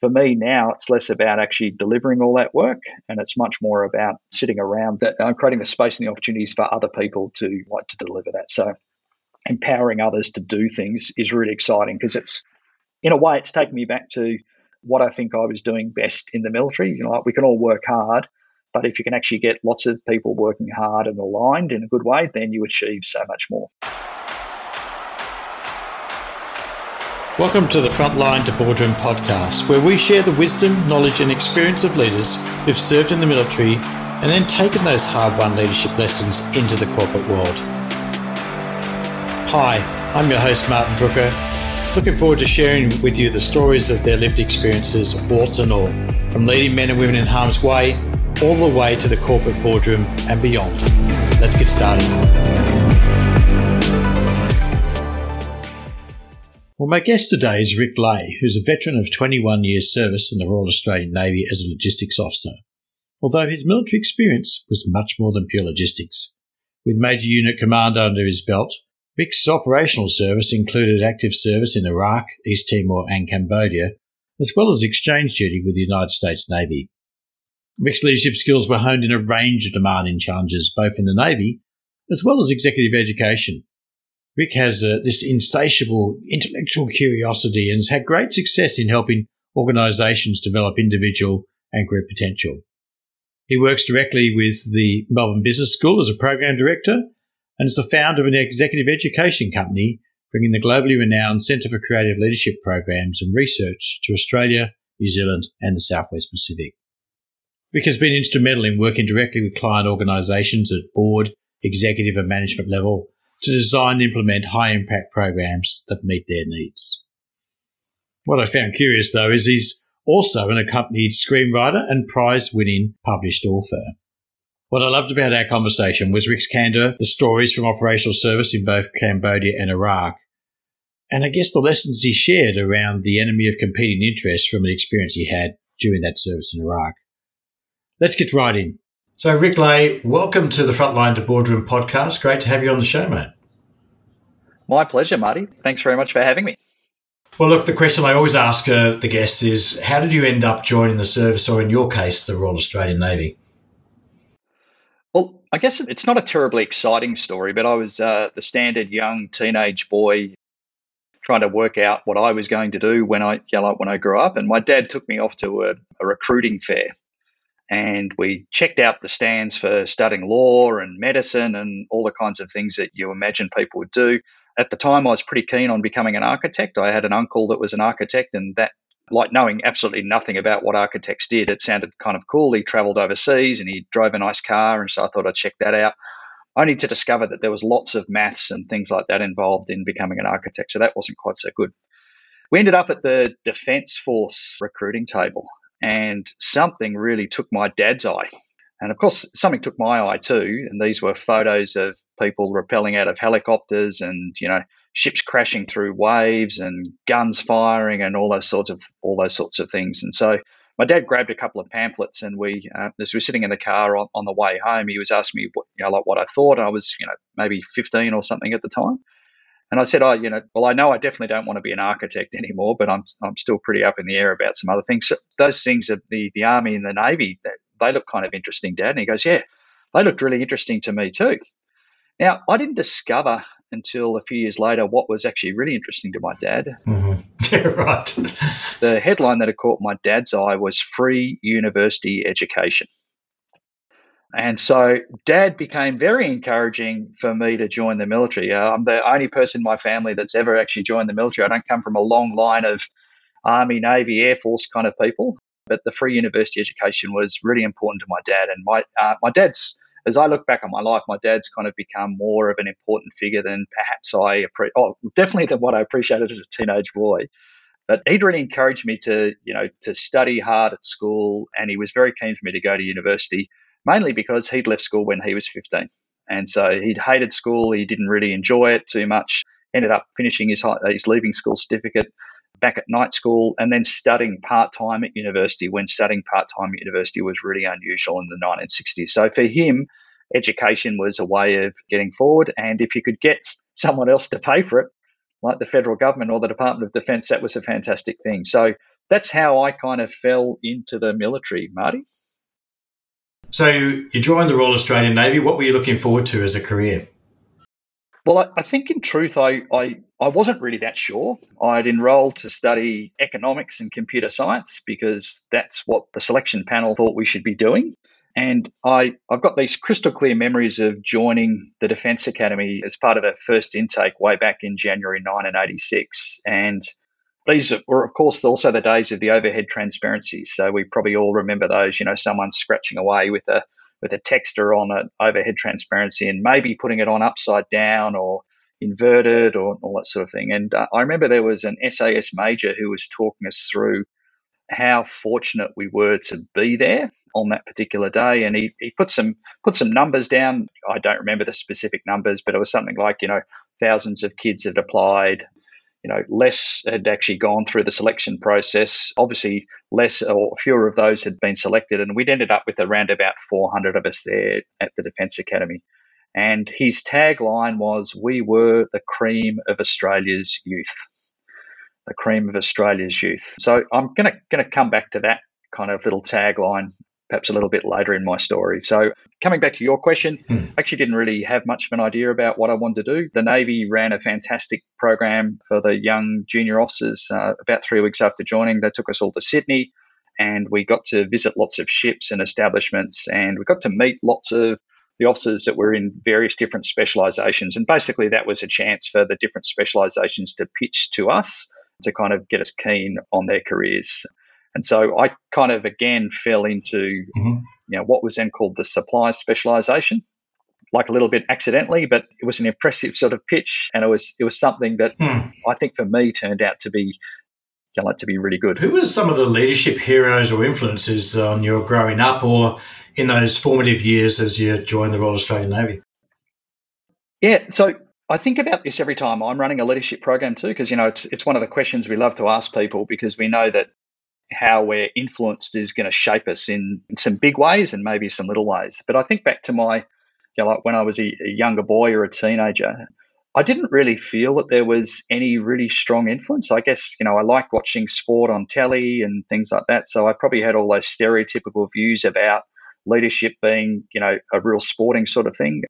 for me now, it's less about actually delivering all that work, and it's much more about sitting around that, uh, creating the space and the opportunities for other people to like to deliver that. So, empowering others to do things is really exciting because it's, in a way, it's taken me back to what I think I was doing best in the military. You know, like we can all work hard, but if you can actually get lots of people working hard and aligned in a good way, then you achieve so much more. Welcome to the Frontline to Boardroom podcast, where we share the wisdom, knowledge, and experience of leaders who've served in the military and then taken those hard won leadership lessons into the corporate world. Hi, I'm your host, Martin Brooker. Looking forward to sharing with you the stories of their lived experiences, warts and all, from leading men and women in harm's way all the way to the corporate boardroom and beyond. Let's get started. Well, my guest today is Ric Leahy, who's a veteran of 21 years' service in the Royal Australian Navy as a logistics officer. Although his military experience was much more than pure logistics. With Major Unit Command under his belt, Ric's operational service included active service in Iraq, East Timor, and Cambodia, as well as exchange duty with the United States Navy. Rick's leadership skills were honed in a range of demanding challenges, both in the Navy as well as executive education, Ric has uh, this insatiable intellectual curiosity and has had great success in helping organisations develop individual and group potential. He works directly with the Melbourne Business School as a program director and is the founder of an executive education company bringing the globally renowned Centre for Creative Leadership programs and research to Australia, New Zealand, and the Southwest Pacific. Ric has been instrumental in working directly with client organisations at board, executive, and management level to design and implement high impact programs that meet their needs. What I found curious though is he's also an accompanied screenwriter and prize winning published author. What I loved about our conversation was Ric's candor, the stories from operational service in both Cambodia and Iraq, and I guess the lessons he shared around the enemy of competing interests from an experience he had during that service in Iraq. Let's get right in. So, Ric Leahy, welcome to the Frontline to Boardroom podcast. Great to have you on the show, mate. My pleasure, Marty. Thanks very much for having me. Well, look, the question I always ask uh, the guests is how did you end up joining the service, or in your case, the Royal Australian Navy? Well, I guess it's not a terribly exciting story, but I was uh, the standard young teenage boy trying to work out what I was going to do when I, you know, when I grew up. And my dad took me off to a, a recruiting fair and we checked out the stands for studying law and medicine and all the kinds of things that you imagine people would do. At the time, I was pretty keen on becoming an architect. I had an uncle that was an architect, and that, like knowing absolutely nothing about what architects did, it sounded kind of cool. He traveled overseas and he drove a nice car, and so I thought I'd check that out. Only to discover that there was lots of maths and things like that involved in becoming an architect, so that wasn't quite so good. We ended up at the Defence Force recruiting table, and something really took my dad's eye. And of course, something took my eye too. And these were photos of people rappelling out of helicopters and, you know, ships crashing through waves and guns firing and all those sorts of all those sorts of things. And so my dad grabbed a couple of pamphlets and we, uh, as we were sitting in the car on, on the way home, he was asking me what, you know, like what I thought. I was, you know, maybe 15 or something at the time. And I said, oh, you know, well, I know I definitely don't want to be an architect anymore, but I'm, I'm still pretty up in the air about some other things. So those things of the, the Army and the Navy, they, they look kind of interesting, Dad. And he goes, yeah, they looked really interesting to me too. Now, I didn't discover until a few years later what was actually really interesting to my dad. Mm-hmm. Yeah, right. the headline that had caught my dad's eye was free university education. And so dad became very encouraging for me to join the military. Uh, I'm the only person in my family that's ever actually joined the military. I don't come from a long line of Army, Navy, Air Force kind of people, but the free university education was really important to my dad. And my, uh, my dad's, as I look back on my life, my dad's kind of become more of an important figure than perhaps I, appre- oh, definitely than what I appreciated as a teenage boy. But he'd really encouraged me to, you know, to study hard at school, and he was very keen for me to go to university mainly because he'd left school when he was 15. And so he'd hated school. He didn't really enjoy it too much. Ended up finishing his, his leaving school certificate back at night school and then studying part time at university when studying part time at university was really unusual in the 1960s. So for him, education was a way of getting forward. And if you could get someone else to pay for it, like the federal government or the Department of Defense, that was a fantastic thing. So that's how I kind of fell into the military, Marty. So you joined the Royal Australian Navy. What were you looking forward to as a career? Well, I, I, think in truth, I, I, I wasn't really that sure. I'd enrolled to study economics and computer science because that's what the selection panel thought we should be doing. And I, I've got these crystal clear memories of joining the Defence Academy as part of the first intake way back in January 1986. And these were, of course, also the days of the overhead transparencies. So we probably all remember those. You know, someone scratching away with a with a texter on an overhead transparency and maybe putting it on upside down or inverted or all that sort of thing. And uh, I remember there was an SAS major who was talking us through how fortunate we were to be there on that particular day. And he, he put some put some numbers down. I don't remember the specific numbers, but it was something like, you know, thousands of kids had applied, you know, less had actually gone through the selection process. Obviously, less or fewer of those had been selected, and we'd ended up with around about 400 of us there at the Defence Academy. And his tagline was, "We were the cream of Australia's youth." The cream of Australia's youth. So I'm going to come back to that kind of little tagline perhaps a little bit later in my story. So, coming back to your question, hmm. I actually didn't really have much of an idea about what I wanted to do. The Navy ran a fantastic program for the young junior officers. Uh, about three weeks after joining, they took us all to Sydney and we got to visit lots of ships and establishments and we got to meet lots of the officers that were in various different specializations. And basically, that was a chance for the different specializations to pitch to us to kind of get us keen on their careers. And so I kind of again fell into mm-hmm. you know what was then called the supply specialization, like a little bit accidentally, but it was an impressive sort of pitch, and it was it was something that hmm. I think for me turned out to be you know, to be really good. Who were some of the leadership heroes or influences on your growing up or in those formative years as you joined the Royal Australian Navy? Yeah, so I think about this every time I'm running a leadership program too, because you know it's it's one of the questions we love to ask people because we know that how we're influenced is going to shape us in, some big ways and maybe some little ways. But I think back to my, you know, like when I was a, a younger boy or a teenager, I didn't really feel that there was any really strong influence. I guess, you know, I like watching sport on telly and things like that. So I probably had all those stereotypical views about leadership being, you know, a real sporting sort of thing.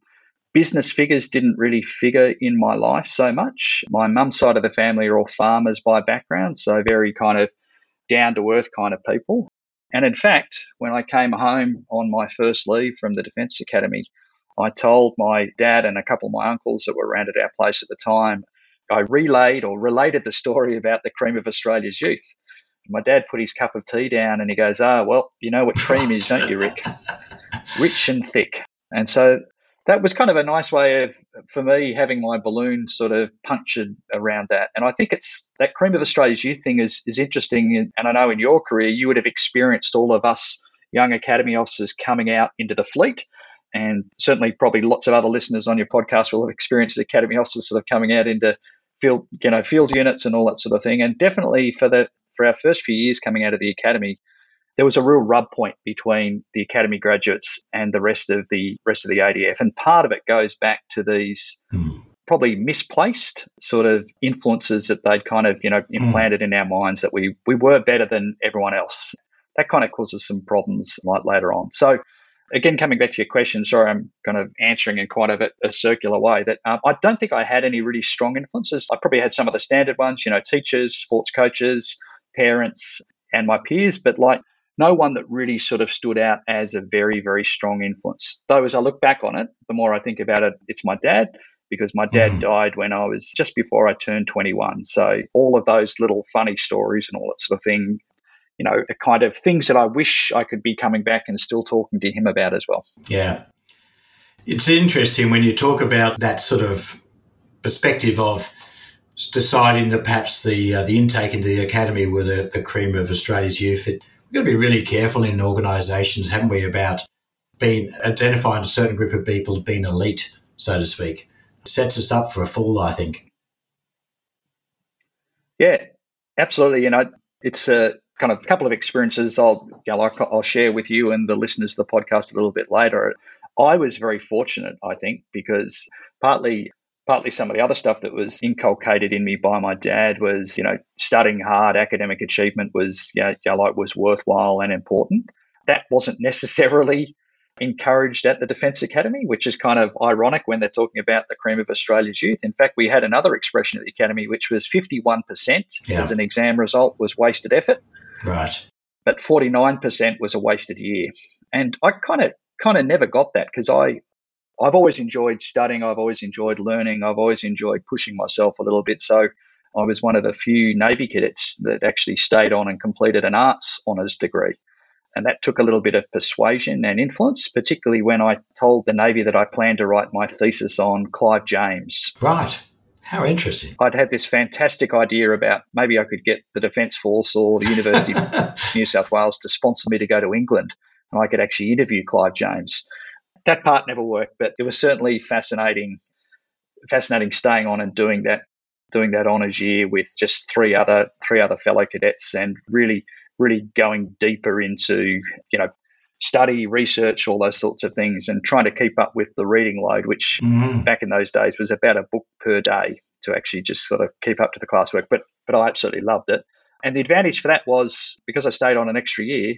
Business figures didn't really figure in my life so much. My mum's side of the family are all farmers by background, so very kind of down to earth kind of people. And in fact, when I came home on my first leave from the Defence Academy, I told my dad and a couple of my uncles that were around at our place at the time, I relayed or related the story about the cream of Australia's youth. My dad put his cup of tea down and he goes, Ah, well, you know what cream is, don't you, Ric? Rich and thick. And so that was kind of a nice way of for me having my balloon sort of punctured around that. And i think it's that cream of australia's youth thing is is interesting and i know in your career you would have experienced all of us young academy officers coming out into the fleet. And certainly probably lots of other listeners on your podcast will have experienced academy officers sort of coming out into field you know field units and all that sort of thing. And definitely for the for our first few years coming out of the academy there was a real rub point between the academy graduates and the rest of the rest of the ADF, and part of it goes back to these. Mm. Probably misplaced sort of influences that they'd kind of, you know, hmm. implanted mm. in our minds that we we were better than everyone else. That kind of causes some problems like later on. So, again, coming back to your question, sorry, I'm kind of answering in quite a, a circular way. That um, I don't think I had any really strong influences. I probably had some of the standard ones, you know, teachers, sports coaches, parents, and my peers. But like no one that really sort of stood out as a very, very strong influence. Though, as I look back on it, the more I think about it, it's my dad because my dad mm. died when I was just before I turned 21. So, all of those little funny stories and all that sort of thing, you know, kind of things that I wish I could be coming back and still talking to him about as well. Yeah. It's interesting when you talk about that sort of perspective of deciding that perhaps the uh, the intake into the academy were the, the cream of Australia's youth. It, we've got to be really careful in organisations, haven't we, about being identifying a certain group of people being elite, so to speak. It sets us up for a fall, I think. Yeah, absolutely. You know, it's a kind of couple of experiences I'll you know, I'll share with you and the listeners of the podcast a little bit later. I was very fortunate, I think, because partly partly some of the other stuff that was inculcated in me by my dad was, you know, studying hard, academic achievement was, you know, like was worthwhile and important. That wasn't necessarily encouraged at the Defence Academy, which is kind of ironic when they're talking about the cream of Australia's youth. In fact, we had another expression at the Academy, which was 51% yeah. as an exam result was wasted effort. Right. But 49% was a wasted year. And I kind of kind of never got that because I I've always enjoyed studying, I've always enjoyed learning, I've always enjoyed pushing myself a little bit. So I was one of the few Navy cadets that actually stayed on and completed an arts honours degree. And that took a little bit of persuasion and influence, particularly when I told the Navy that I planned to write my thesis on Clive James. Right. How interesting. I'd had this fantastic idea about maybe I could get the Defence Force or the University of New South Wales to sponsor me to go to England and I could actually interview Clive James. That part never worked, but it was certainly fascinating fascinating staying on and doing that doing that honours year with just three other three other fellow cadets and really really going deeper into, you know, study, research, all those sorts of things, and trying to keep up with the reading load, which mm. back in those days was about a book per day to actually just sort of keep up to the classwork. But but I absolutely loved it. And the advantage for that was because I stayed on an extra year,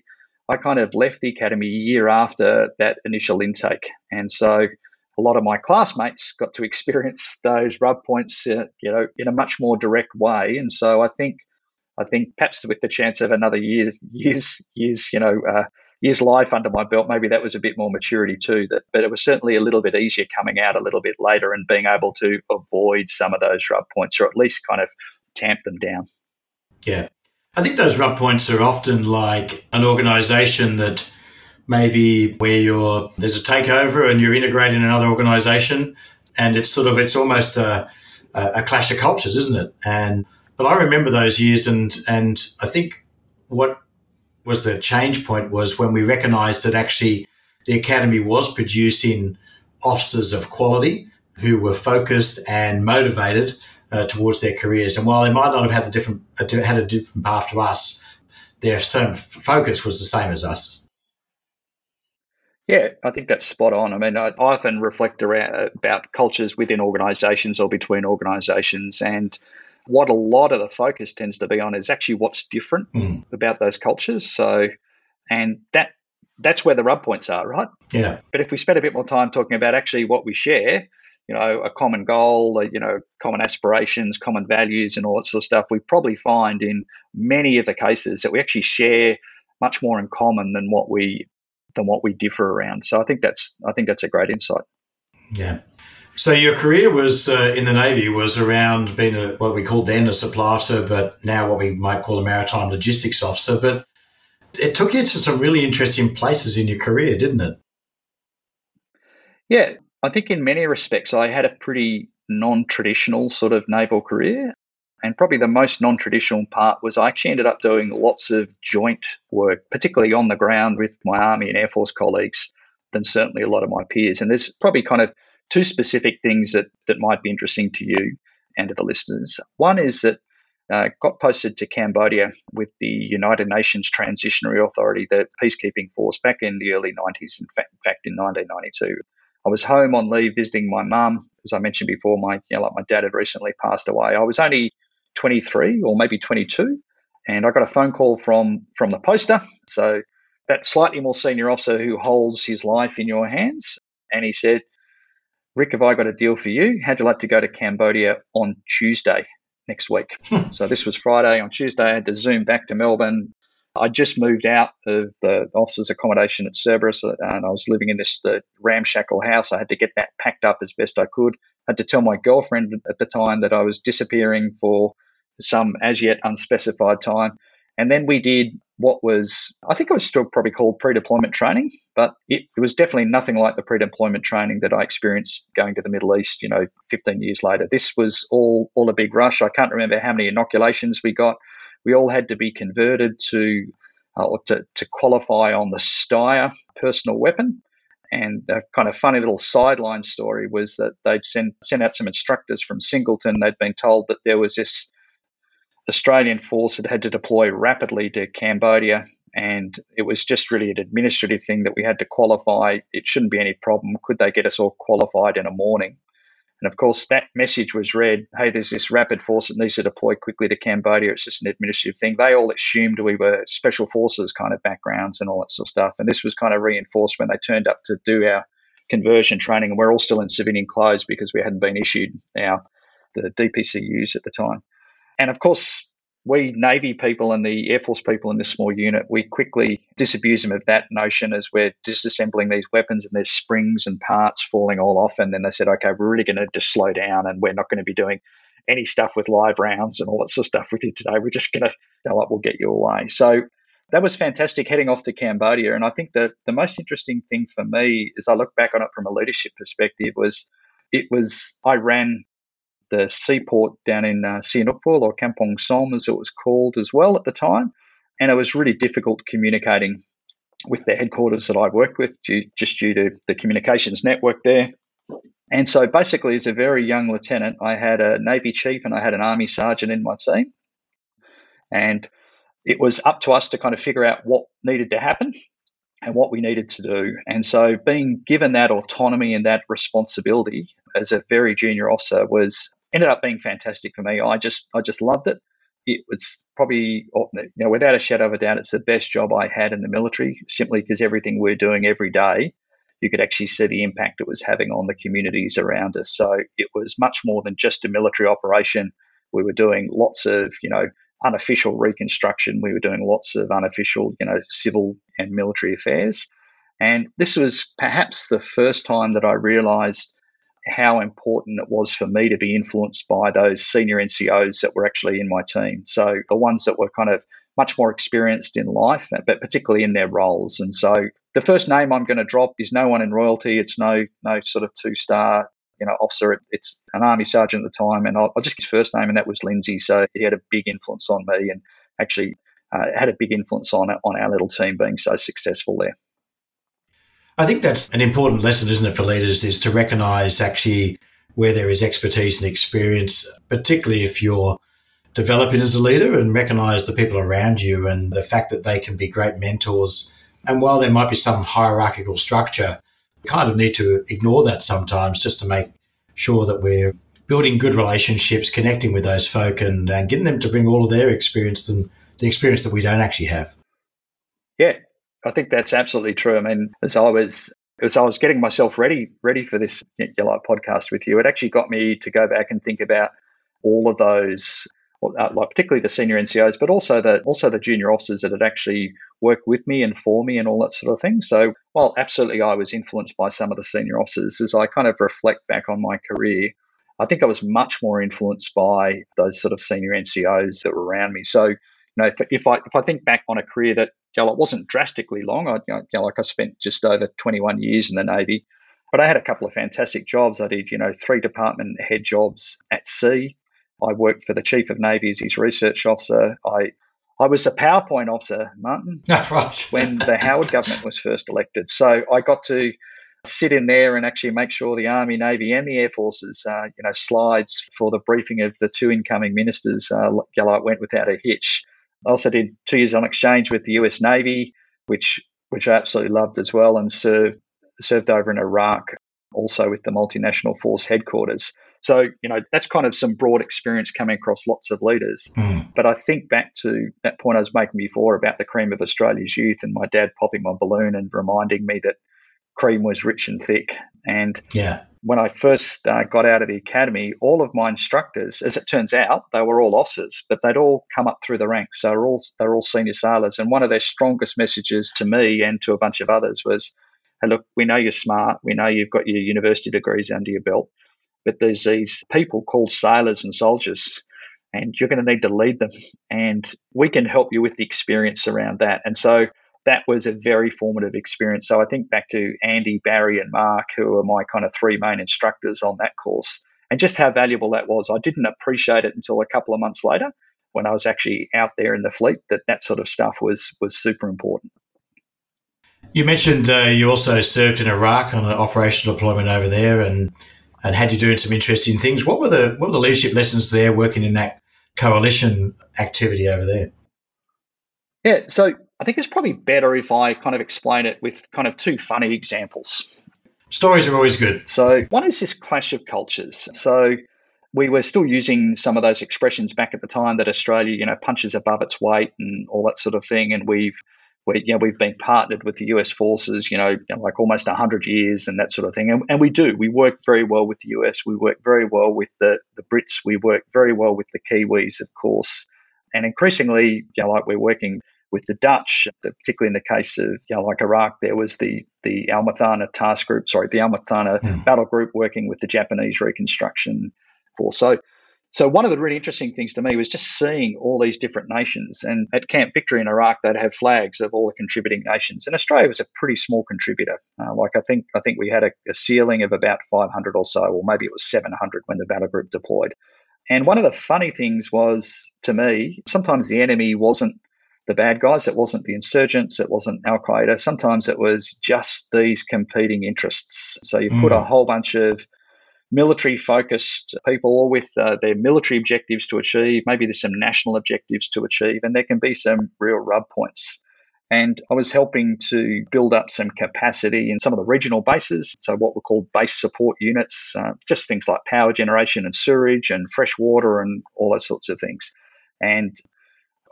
I kind of left the academy a year after that initial intake. And so a lot of my classmates got to experience those rub points, uh, you know, in a much more direct way. And so I think I think perhaps with the chance of another year's years years you know uh, years life under my belt, maybe that was a bit more maturity too. That, but it was certainly a little bit easier coming out a little bit later and being able to avoid some of those rub points, or at least kind of tamp them down. Yeah, I think those rub points are often like an organisation that maybe where you're there's a takeover and you're integrating another organisation, and it's sort of it's almost a, a clash of cultures, isn't it? And but I remember those years, and and I think what was the change point was when we recognised that actually the academy was producing officers of quality who were focused and motivated uh, towards their careers. And while they might not have had a different had a different path to us, their same focus was the same as us. Yeah, I think that's spot on. I mean, I often reflect around about cultures within organisations or between organisations, and what a lot of the focus tends to be on is actually what's different mm. about those cultures. So, and that that's where the rub points are, right? Yeah. But if we spend a bit more time talking about actually what we share, you know, a common goal, you know, common aspirations, common values, and all that sort of stuff, we probably find in many of the cases that we actually share much more in common than what we than what we differ around. So I think that's I think that's a great insight. Yeah. So your career was uh, in the Navy was around being a, what we called then a supply officer, but now what we might call a maritime logistics officer. But it took you to some really interesting places in your career, didn't it? Yeah, I think in many respects I had a pretty non-traditional sort of naval career. And probably the most non traditional part was I actually ended up doing lots of joint work, particularly on the ground with my Army and Air Force colleagues, than certainly a lot of my peers. And there's probably kind of two specific things that, that might be interesting to you and to the listeners. One is that uh, got posted to Cambodia with the United Nations Transitionary Authority, the peacekeeping force, back in the early 90s, in fact, in, fact, in 1992. I was home on leave visiting my mum. As I mentioned before, my you know, like my dad had recently passed away. I was only 23 or maybe 22, and I got a phone call from from the poster. So that slightly more senior officer who holds his life in your hands, and he said, Ric, have I got a deal for you? How'd you like to go to Cambodia on Tuesday next week? So this was Friday. On Tuesday, I had to zoom back to Melbourne. I just moved out of the officer's accommodation at Cerberus uh, and I was living in this ramshackle house. I had to get that packed up as best I could. I had to tell my girlfriend at the time that I was disappearing for some as yet unspecified time. And then we did what was, I think it was still probably called pre deployment training, but it, it, was definitely nothing like the pre deployment training that I experienced going to the Middle East, you know, 15 years later. This was all, all a big rush. I can't remember how many inoculations we got. We all had to be converted to, uh, to, to qualify on the Steyr personal weapon. And a kind of funny little sideline story was that they'd sent, sent out some instructors from Singleton. They'd been told that there was this Australian force that had to deploy rapidly to Cambodia, and it was just really an administrative thing that we had to qualify. It shouldn't be any problem. Could they get us all qualified in a morning? And of course, that message was read hey, there's this rapid force that needs to deploy quickly to Cambodia. It's just an administrative thing. They all assumed we were special forces kind of backgrounds and all that sort of stuff. And this was kind of reinforced when they turned up to do our conversion training. And we're all still in civilian clothes because we hadn't been issued our the DPCUs at the time. And of course, we Navy people and the Air Force people in this small unit, we quickly disabuse them of that notion as we're disassembling these weapons and there's springs and parts falling all off. And then they said, okay, we're really going to just slow down and we're not going to be doing any stuff with live rounds and all that sort of stuff with you today. We're just going to go up, we'll get you away. So that was fantastic heading off to Cambodia. And I think that the most interesting thing for me, as I look back on it from a leadership perspective, was it was I ran the seaport down in uh, Sihanoukville or Kampong Som as it was called as well at the time. And it was really difficult communicating with the headquarters that I worked with due, just due to the communications network there. And so basically, as a very young lieutenant, I had a Navy chief and I had an Army sergeant in my team. And it was up to us to kind of figure out what needed to happen and what we needed to do. And so being given that autonomy and that responsibility as a very junior officer was ended up being fantastic for me. I just I just loved it. It was probably oh, you know without a shadow of a doubt, it's the best job I had in the military. Simply because everything we're doing every day, you could actually see the impact it was having on the communities around us. So it was much more than just a military operation. We were doing lots of you know unofficial reconstruction. We were doing lots of unofficial you know civil and military affairs. And this was perhaps the first time that I realized how important it was for me to be influenced by those senior NCOs that were actually in my team. So the ones that were kind of much more experienced in life, but particularly in their roles. And so the first name I'm going to drop is no one in royalty. It's no no sort of two star you know officer. It's an army sergeant at the time, and I'll, I'll just his first name, and that was Lindsay. So he had a big influence on me, and actually uh, had a big influence on on our little team being so successful there. I think that's an important lesson, isn't it, for leaders, is to recognize actually where there is expertise and experience, particularly if you're developing as a leader and recognize the people around you and the fact that they can be great mentors. And while there might be some hierarchical structure, kind of need to ignore that sometimes just to make sure that we're building good relationships, connecting with those folk and, and getting them to bring all of their experience and the experience that we don't actually have. Yeah, I think that's absolutely true. I mean, as I was as I was getting myself ready ready for this Yellow podcast with you, it actually got me to go back and think about all of those, uh, like particularly the senior NCOs, but also the also the junior officers that had actually worked with me and for me and all that sort of thing. So while absolutely I was influenced by some of the senior officers, as I kind of reflect back on my career, I think I was much more influenced by those sort of senior NCOs that were around me. So you know, if, if I if I think back on a career that you know, it wasn't drastically long. I, you know, like I spent just over 21 years in the Navy, but I had a couple of fantastic jobs. I did, you know, three department head jobs at sea. I worked for the Chief of Navy as his research officer. I I was a PowerPoint officer, Martin, right. when the Howard government was first elected. So I got to sit in there and actually make sure the Army, Navy, and the Air Forces, uh, you know, slides for the briefing of the two incoming ministers, uh, went without a hitch. I also did two years on exchange with the US Navy, which which I absolutely loved as well, and served served over in Iraq, also with the multinational force headquarters. So you know that's kind of some broad experience coming across lots of leaders. Mm. But I think back to that point I was making before about the cream of Australia's youth, and my dad popping my balloon and reminding me that cream was rich and thick. And yeah, when I first uh, got out of the academy, all of my instructors, as it turns out, they were all officers, but they'd all come up through the ranks. So They were all they were all senior sailors, and one of their strongest messages to me and to a bunch of others was, "Hey, look, we know you're smart. We know you've got your university degrees under your belt, but there's these people called sailors and soldiers." And you're going to need to lead them, and we can help you with the experience around that. And so, that was a very formative experience. So I think back to Andy, Barry, and Mark, who are my kind of three main instructors on that course, and just how valuable that was. I didn't appreciate it until a couple of months later when I was actually out there in the fleet that that sort of stuff was was super important. You mentioned uh, you also served in Iraq on an operational deployment over there, and and had you doing some interesting things. What were the what were the leadership lessons there working in that coalition activity over there? Yeah, so I think it's probably better if I kind of explain it with kind of two funny examples. Stories are always good. So, one is this clash of cultures. So, we were still using some of those expressions back at the time that Australia, you know, punches above its weight and all that sort of thing. And we've, we, you know, we've been partnered with the US forces, you know, like almost 100 years and that sort of thing. And, and, we do. We work very well with the US. We work very well with the, the Brits. We work very well with the Kiwis, of course. And increasingly, you know, like we're working with the Dutch, particularly in the case of, you know, like Iraq, there was the, the Al Muthanna task group, sorry, the Al Muthanna mm. battle group working with the Japanese reconstruction force. So, so one of the really interesting things to me was just seeing all these different nations. And at Camp Victory in Iraq, they'd have flags of all the contributing nations. And Australia was a pretty small contributor. Uh, like I think, I think we had a, a ceiling of about 500 or so, or maybe it was 700 when the battle group deployed. And one of the funny things was to me, sometimes the enemy wasn't the bad guys. It wasn't the insurgents. It wasn't Al Qaeda. Sometimes it was just these competing interests. So you put mm. a whole bunch of military focused people all with uh, their military objectives to achieve. Maybe there's some national objectives to achieve, and there can be some real rub points. And I was helping to build up some capacity in some of the regional bases. So, what were called base support units, uh, just things like power generation and sewerage and fresh water and all those sorts of things. And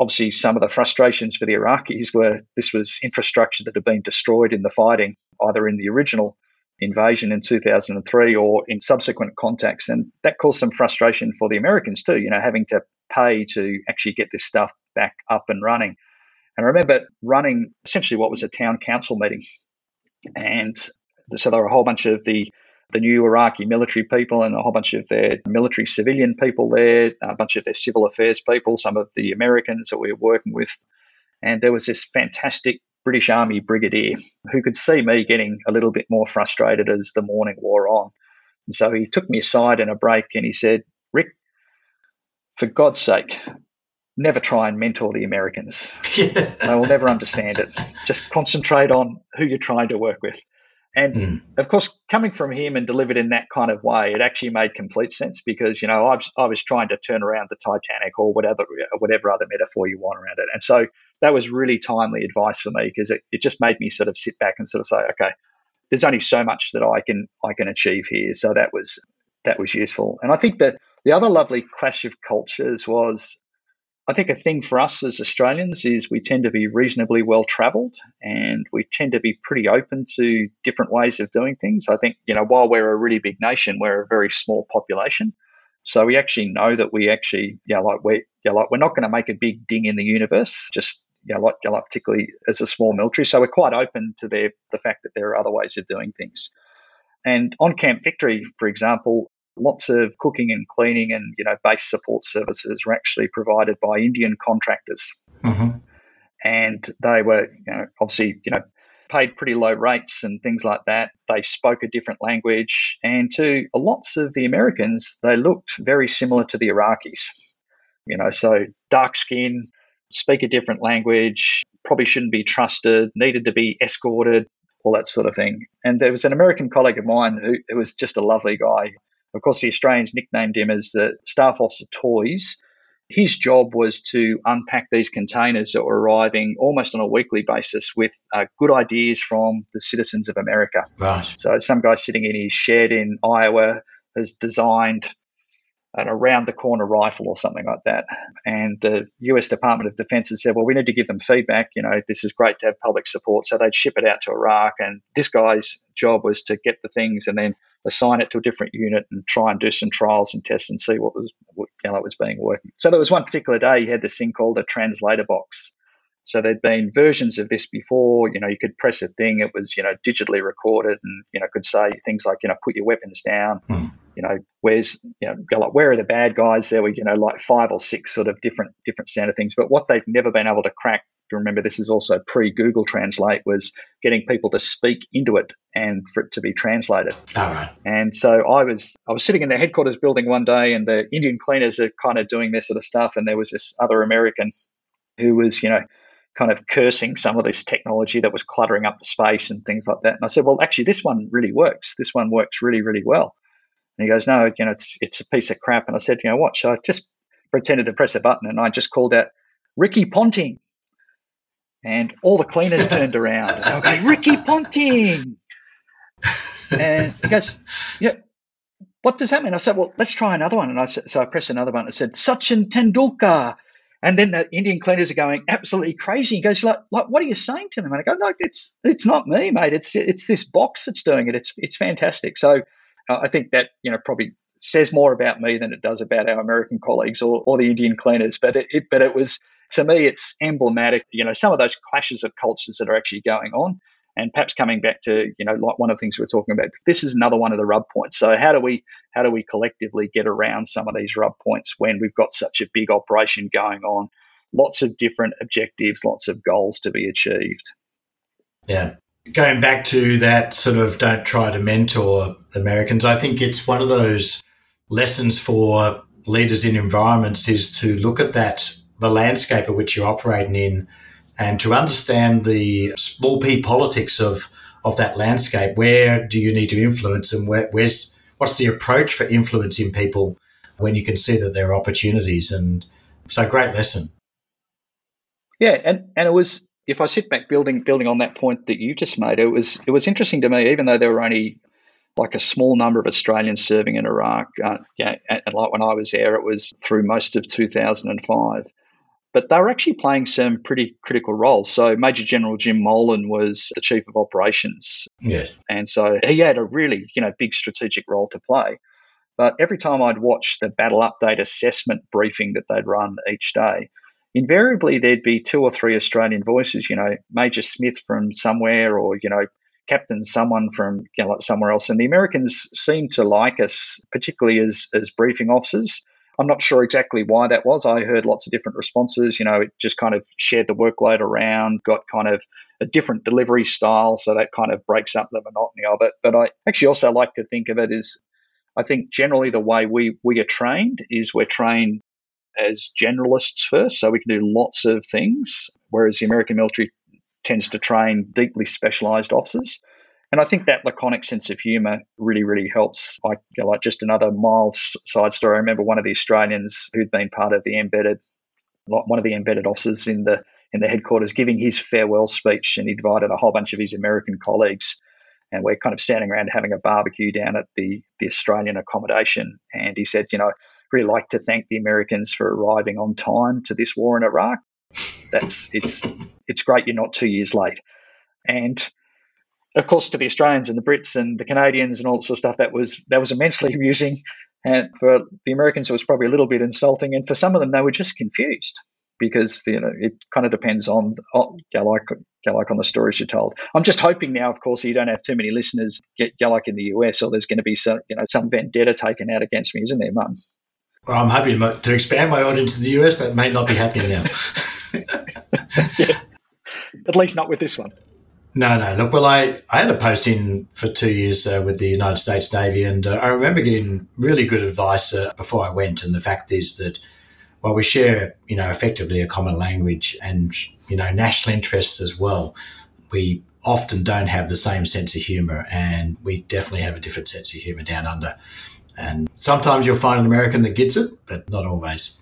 obviously some of the frustrations for the Iraqis were this was infrastructure that had been destroyed in the fighting, either in the original invasion in 2003 or in subsequent contacts. And that caused some frustration for the Americans too, you know, having to pay to actually get this stuff back up and running. And I remember running essentially what was a town council meeting. And so there were a whole bunch of the the new Iraqi military people and a whole bunch of their military civilian people there, a bunch of their civil affairs people, some of the Americans that we were working with. And there was this fantastic British Army brigadier who could see me getting a little bit more frustrated as the morning wore on. And so he took me aside in a break and he said, Ric, for God's sake, never try and mentor the Americans. They will never understand it. Just concentrate on who you're trying to work with. And mm. of course, coming from him and delivered in that kind of way, it actually made complete sense because you know I was, I was trying to turn around the Titanic or whatever whatever other metaphor you want around it, and so that was really timely advice for me because it, it just made me sort of sit back and sort of say, okay, there's only so much that I can I can achieve here, so that was that was useful. And I think that the other lovely clash of cultures was I think a thing for us as Australians is we tend to be reasonably well travelled and we tend to be pretty open to different ways of doing things. I think, you know, while we're a really big nation, we're a very small population. So we actually know that we actually, yeah, like we, yeah, like we're not going to make a big ding in the universe, just yeah, like, like particularly as a small military. So we're quite open to the the fact that there are other ways of doing things. And on Camp Victory, for example, lots of cooking and cleaning and you know base support services were actually provided by Indian contractors, mm-hmm. and they were you know, obviously you know paid pretty low rates and things like that. They spoke a different language, and to lots of the Americans, they looked very similar to the Iraqis. You know, so dark skin, speak a different language, probably shouldn't be trusted, needed to be escorted, all that sort of thing. And there was an American colleague of mine who, who was just a lovely guy. Of course, the Australians nicknamed him as the Staff Officer Toys. His job was to unpack these containers that were arriving almost on a weekly basis with uh, good ideas from the citizens of America. Right. So, some guy sitting in his shed in Iowa has designed an around the corner rifle or something like that. And the US Department of Defense had said, well, we need to give them feedback. You know, this is great to have public support. So they'd ship it out to Iraq. And this guy's job was to get the things and then assign it to a different unit and try and do some trials and tests and see what was what you know, was being working. So there was one particular day you had this thing called a translator box. So there'd been versions of this before. You know, you could press a thing; it was you know digitally recorded, and you know could say things like you know put your weapons down. Mm. You know, where's you know like where are the bad guys? There were you know like five or six sort of different different sound of things. But what they've never been able to crack remember this is also pre Google Translate, was getting people to speak into it and for it to be translated. All right. And so I was I was sitting in the headquarters building one day, and the Indian cleaners are kind of doing their sort of stuff, and there was this other American who was you know kind of cursing some of this technology that was cluttering up the space and things like that. And I said, well, actually, this one really works. This one works really, really well. And he goes, no, you know, it's it's a piece of crap. And I said, you know what? So I just pretended to press a button, and I just called out Ricky Ponting. And all the cleaners turned around. Okay, Ricky Ponting. and he goes, "Yeah, what does that mean?" I said, "Well, let's try another one." And I said, so I pressed another button. I said, "Sachin Tendulkar." And then the Indian cleaners are going absolutely crazy. He goes, like, like, what are you saying to them? And I go, no, it's it's not me, mate. It's it's this box that's doing it. It's it's fantastic. So Uh, I think that you know probably says more about me than it does about our American colleagues or, or the Indian cleaners. But it, it but it was to me, it's emblematic. You know, some of those clashes of cultures that are actually going on. And perhaps coming back to you know like one of the things we are talking about, this is another one of the rub points. So how do we how do we collectively get around some of these rub points when we've got such a big operation going on, lots of different objectives, lots of goals to be achieved. Yeah, going back to that sort of don't try to mentor Americans, I think it's one of those lessons for leaders in environments is to look at that the landscape of which you're operating in and to understand the small p politics of of that landscape. Where do you need to influence, and where, where's what's the approach for influencing people when you can see that there are opportunities? And so, great lesson. Yeah, and and it was if I sit back building building on that point that you just made, it was it was interesting to me, even though there were only like a small number of Australians serving in Iraq. Uh, yeah, and like when I was there, it was through most of 2005 but they were actually playing some pretty critical roles. So Major General Jim Molan was the chief of operations. Yes. And so he had a really, you know, big strategic role to play. But every time I'd watch the battle update assessment briefing that they'd run each day, invariably there'd be two or three Australian voices, you know, Major Smith from somewhere or, you know, Captain someone from you know, somewhere else. And the Americans seemed to like us, particularly as, as briefing officers I'm not sure exactly why that was. I heard lots of different responses. You know, it just kind of shared the workload around, got kind of a different delivery style, so that kind of breaks up the monotony of it. But I actually also like to think of it as I think generally the way we, we are trained is we're trained as generalists first, so we can do lots of things, whereas the American military tends to train deeply specialized officers. And I think that laconic sense of humour really, really helps. Like, you know, like just another mild side story. I remember one of the Australians who'd been part of the embedded, one of the embedded officers in the in the headquarters, giving his farewell speech, and he invited a whole bunch of his American colleagues. And we're kind of standing around having a barbecue down at the the Australian accommodation. And he said, you know, really like to thank the Americans for arriving on time to this war in Iraq. That's it's it's great you're not two years late. And of course, to the Australians and the Brits and the Canadians and all that sort of stuff, that was that was immensely amusing. And for the Americans, it was probably a little bit insulting. And for some of them, they were just confused because you know it kind of depends on, on like like on the stories you're told. I'm just hoping now, of course, you don't have too many listeners get like in the US, or there's going to be some you know some vendetta taken out against me, isn't there, Mum? Well, I'm happy to expand my audience in the US. That may not be happening now. yeah. At least not with this one. No, no. Look, well, I, I had a posting for two years uh, with the United States Navy, and uh, I remember getting really good advice uh, before I went. And the fact is that while we share, you know, effectively a common language and, you know, national interests as well, we often don't have the same sense of humour, and we definitely have a different sense of humour down under. And sometimes you'll find an American that gets it, but not always.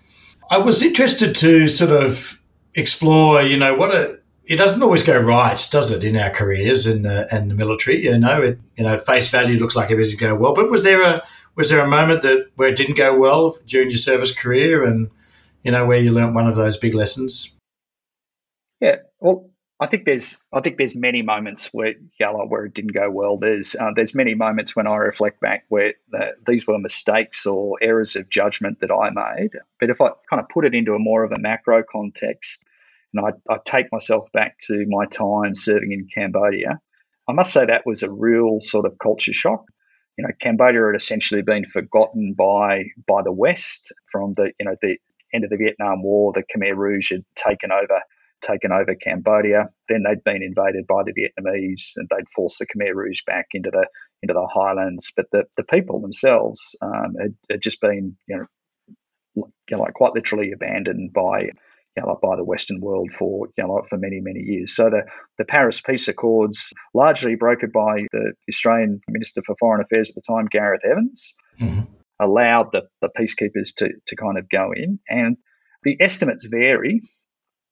I was interested to sort of explore, you know, what a it doesn't always go right, does it, in our careers in the, in the military? You know, it, you know, at face value looks like everything's going well. But was there a was there a moment that where it didn't go well during your service career, and you know, where you learnt one of those big lessons? Yeah, well, I think there's I think there's many moments where where it didn't go well. There's uh, there's many moments when I reflect back where the, these were mistakes or errors of judgment that I made. But if I kind of put it into a more of a macro context, and I, I take myself back to my time serving in Cambodia. I must say that was a real sort of culture shock. You know, Cambodia had essentially been forgotten by by the West from the you know the end of the Vietnam War. The Khmer Rouge had taken over taken over Cambodia. Then they'd been invaded by the Vietnamese, and they'd forced the Khmer Rouge back into the into the highlands. But the, the people themselves um, had, had, just been you know, you know, like quite literally abandoned by you know, by the Western world for you know, for many many years. So the the Paris Peace Accords, largely brokered by the Australian Minister for Foreign Affairs at the time, Gareth Evans, mm-hmm. allowed the the peacekeepers to to kind of go in, and the estimates vary.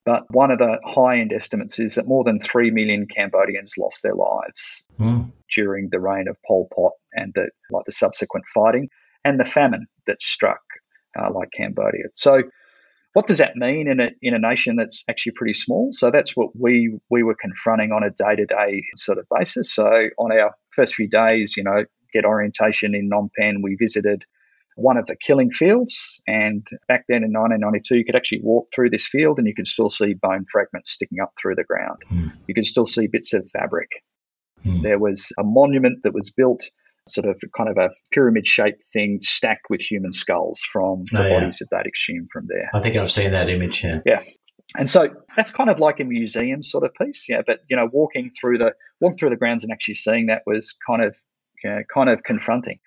But one of the high end estimates is that more than 3 million Cambodians lost their lives mm. during the reign of Pol Pot and the, like the subsequent fighting and the famine that struck uh, like Cambodia. So, what does that mean in a, in a nation that's actually pretty small? So that's what we we were confronting on a day to day sort of basis. So on our first few days, you know, get orientation in Phnom Penh, we visited one of the killing fields. And back then in 1992, you could actually walk through this field and you could still see bone fragments sticking up through the ground. Mm. You could still see bits of fabric. Mm. There was a monument that was built, sort of kind of a pyramid shaped thing stacked with human skulls from the oh, yeah. bodies that they'd exhumed from there. I think I've seen that image, yeah. Yeah. And so that's kind of like a museum sort of piece, yeah. But you know, walking through the walking through the grounds and actually seeing that was kind of you know, kind of confronting.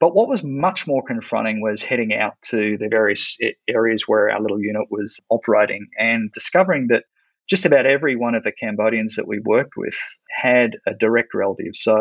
But what was much more confronting was heading out to the various areas where our little unit was operating and discovering that just about every one of the Cambodians that we worked with had a direct relative. So,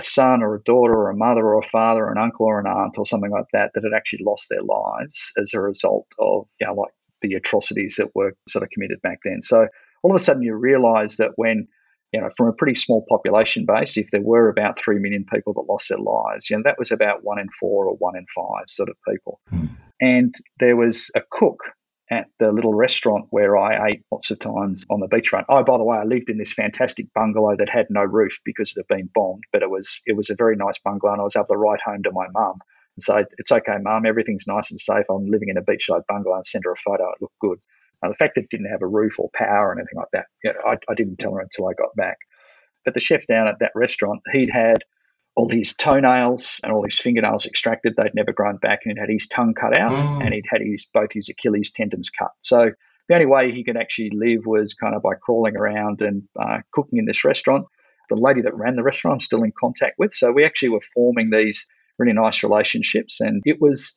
a son or a daughter or a mother or a father or an uncle or an aunt or something like that that had actually lost their lives as a result of, you know, like the atrocities that were sort of committed back then. So, all of a sudden, you realize that when you know, from a pretty small population base, if there were about 3 million people that lost their lives, you know, that was about one in four or one in five sort of people. Mm. And there was a cook at the little restaurant where I ate lots of times on the beachfront. Oh, by the way, I lived in this fantastic bungalow that had no roof because it had been bombed, but it was it was a very nice bungalow, and I was able to write home to my mum and say, "It's okay, mum, everything's nice and safe. I'm living in a beachside bungalow." And send her a photo. It looked good. Now, the fact that it didn't have a roof or power or anything like that, you know, I, I didn't tell her until I got back. But the chef down at that restaurant, he'd had all his toenails and all his fingernails extracted. They'd never grown back, and he'd had his tongue cut out, mm. and he'd had his both his Achilles tendons cut. So the only way he could actually live was kind of by crawling around and uh, cooking in this restaurant. The lady that ran the restaurant, I'm still in contact with. So we actually were forming these really nice relationships, and it was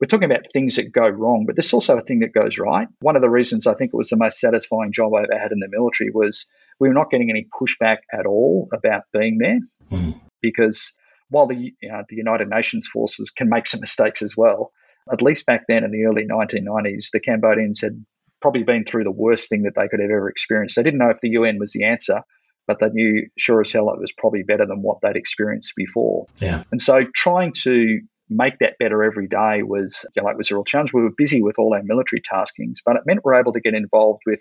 we're talking about things that go wrong, but there's also a thing that goes right. One of the reasons I think it was the most satisfying job I ever had in the military was we were not getting any pushback at all about being there mm. because while the, you know, the United Nations forces can make some mistakes as well, at least back then in the early 1990s, the Cambodians had probably been through the worst thing that they could have ever experienced. They didn't know if the UN was the answer, but they knew sure as hell it was probably better than what they'd experienced before. Yeah. And so trying to make that better every day was you know, like was a real challenge. We were busy with all our military taskings, but it meant we're able to get involved with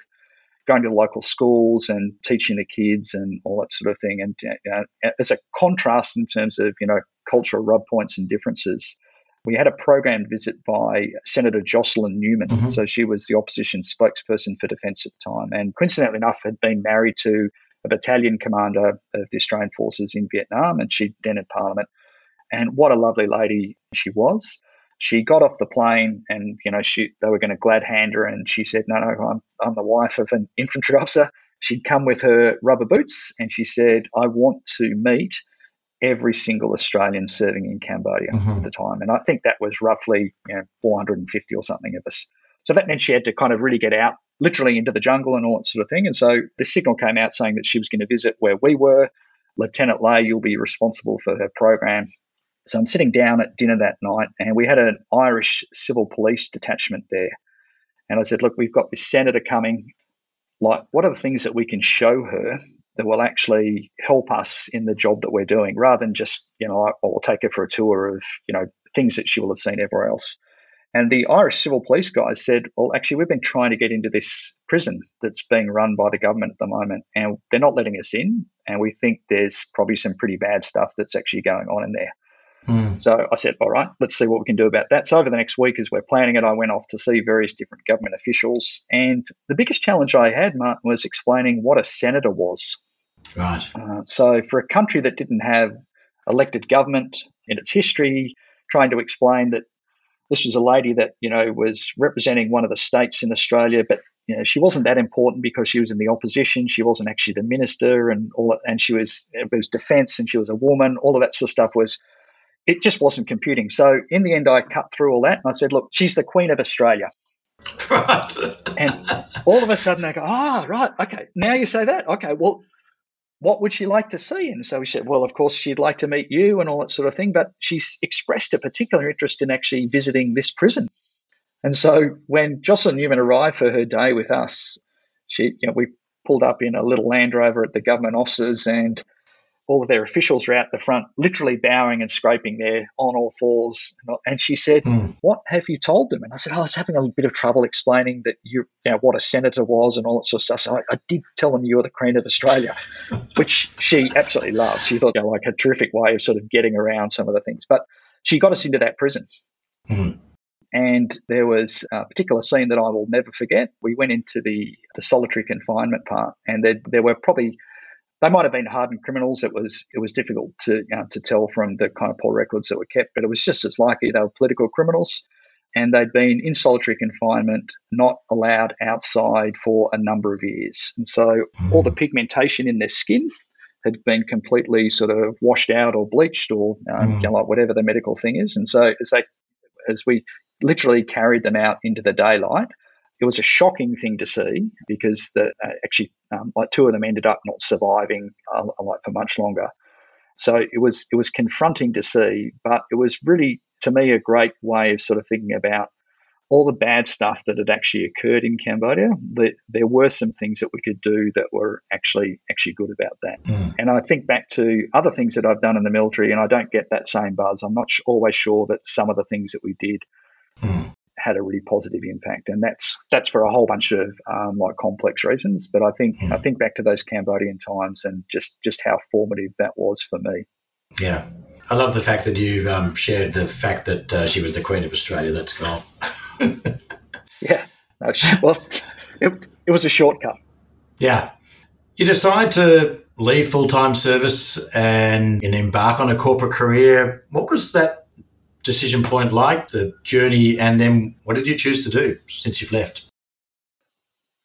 going to the local schools and teaching the kids and all that sort of thing. And you know, as a contrast in terms of you know cultural rub points and differences, we had a program visit by Senator Jocelyn Newman. Mm-hmm. So she was the opposition spokesperson for defence at the time, and coincidentally enough, had been married to a battalion commander of the Australian forces in Vietnam, and she'd been in Parliament. And what a lovely lady she was. She got off the plane and, you know, she they were going to glad hand her and she said, No, no, I'm, I'm the wife of an infantry officer. She'd come with her rubber boots and she said, I want to meet every single Australian serving in Cambodia mm-hmm. at the time. And I think that was roughly you know, 450 or something of us. So that meant she had to kind of really get out literally into the jungle and all that sort of thing. And so the signal came out saying that she was going to visit where we were. Lieutenant Leahy, you'll be responsible for her program. So I'm sitting down at dinner that night, and we had an Irish civil police detachment there. And I said, Look, we've got this senator coming. Like, what are the things that we can show her that will actually help us in the job that we're doing rather than just, you know, I'll take her for a tour of, you know, things that she will have seen everywhere else. And the Irish civil police guys said, well, actually, we've been trying to get into this prison that's being run by the government at the moment, and they're not letting us in. And we think there's probably some pretty bad stuff that's actually going on in there. Mm. So I said, all right, let's see what we can do about that. So over the next week, as we're planning it, I went off to see various different government officials. And the biggest challenge I had, Martin, was explaining what a senator was. Right. Uh, so for a country that didn't have elected government in its history, trying to explain that this was a lady that you know was representing one of the states in Australia, but you know she wasn't that important because she was in the opposition. She wasn't actually the minister, and all that, and she was it was defence, and she was a woman. All of that sort of stuff was it just wasn't computing. So in the end, I cut through all that and I said, look, she's the Queen of Australia. Right. and all of a sudden they go, ah, oh, right, okay. Now you say that. Okay, well, what would she like to see? And so we said, well, of course, she'd like to meet you and all that sort of thing, but she's expressed a particular interest in actually visiting this prison. And so when Jocelyn Newman arrived for her day with us, she, you know, we pulled up in a little Land Rover at the government offices and all of their officials were out the front, literally bowing and scraping there on all fours. And she said, mm. "What have you told them?" And I said, oh, "I was having a bit of trouble explaining that you, you know, what a senator was and all that sort of stuff." So I, I did tell them you were the Queen of Australia, which she absolutely loved. She thought, you know, like a terrific way of sort of getting around some of the things. But she got us into that prison. Mm. And there was a particular scene that I will never forget. We went into the, the solitary confinement part, and there, there were probably they might have been hardened criminals. It was it was difficult to you know, to tell from the kind of poor records that were kept, but it was just as likely they were political criminals, and they'd been in solitary confinement, not allowed outside for a number of years, and so all the pigmentation in their skin had been completely sort of washed out or bleached or um, mm. you know, like whatever the medical thing is, and so as they as we literally carried them out into the daylight it was a shocking thing to see because the, uh, actually um, like two of them ended up not surviving uh, like for much longer. So it was it was confronting to see, but it was really to me a great way of sort of thinking about all the bad stuff that had actually occurred in Cambodia. That there were some things that we could do that were actually actually good about that. Mm. And I think back to other things that I've done in the military, and I don't get that same buzz. I'm not always sure that some of the things that we did mm had a really positive impact, and that's that's for a whole bunch of um, like complex reasons. But I think mm. I think back to those Cambodian times and just just how formative that was for me. Yeah, I love the fact that you um, shared the fact that uh, she was the Queen of Australia. That's cool. yeah, no, well, it, it was a shortcut. Yeah, you decide to leave full time service and, and embark on a corporate career. What was that decision point like, the journey, and then what did you choose to do since you've left?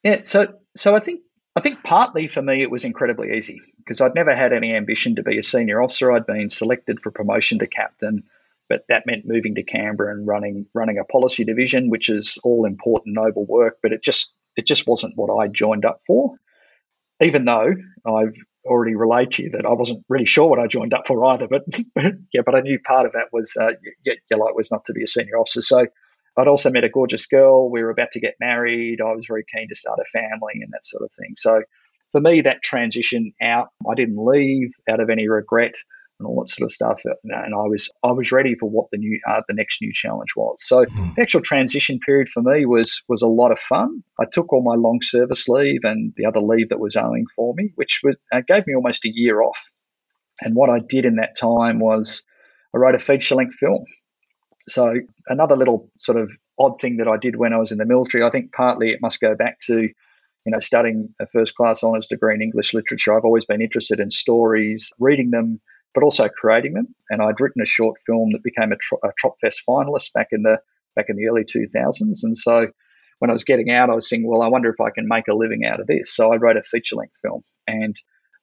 Yeah, so so I think I think partly for me it was incredibly easy because I'd never had any ambition to be a senior officer. I'd been selected for promotion to captain, but that meant moving to Canberra and running running a policy division, which is all important, noble work, but it just it just wasn't what I joined up for. Even though I've already relayed to you that I wasn't really sure what I joined up for either. But, yeah, but I knew part of that was uh, yeah, yeah, like was not to be a senior officer. So I'd also met a gorgeous girl. We were about to get married. I was very keen to start a family and that sort of thing. So for me, that transition out, I didn't leave out of any regret and all that sort of stuff. And I was I was ready for what the new uh, the next new challenge was. So mm. the actual transition period for me was was a lot of fun. I took all my long service leave and the other leave that was owing for me, which was, uh, gave me almost a year off. And what I did in that time was I wrote a feature length film. So another little sort of odd thing that I did when I was in the military, I think partly it must go back to you know, studying a first class honours degree in English literature, I've always been interested in stories, reading them, but also creating them. And I'd written a short film that became a, tro- a Tropfest finalist back in the back in the early 2000s. And so when I was getting out, I was thinking, well, I wonder if I can make a living out of this. So I wrote a feature length film. And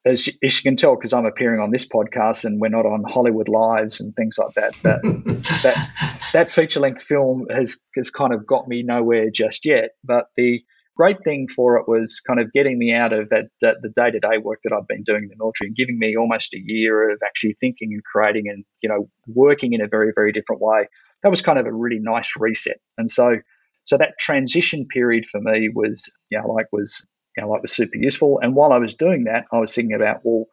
as you, as you can tell, because I'm appearing on this podcast and we're not on Hollywood Lives and things like that, that that, that feature length film has has kind of got me nowhere just yet. But the great thing for it was kind of getting me out of that, that the day to day work that I've been doing in the military and giving me almost a year of actually thinking and creating and you know working in a very very different way. That was kind of a really nice reset, and so so that transition period for me was you know like was you know like was super useful. And while I was doing that, I was thinking about well,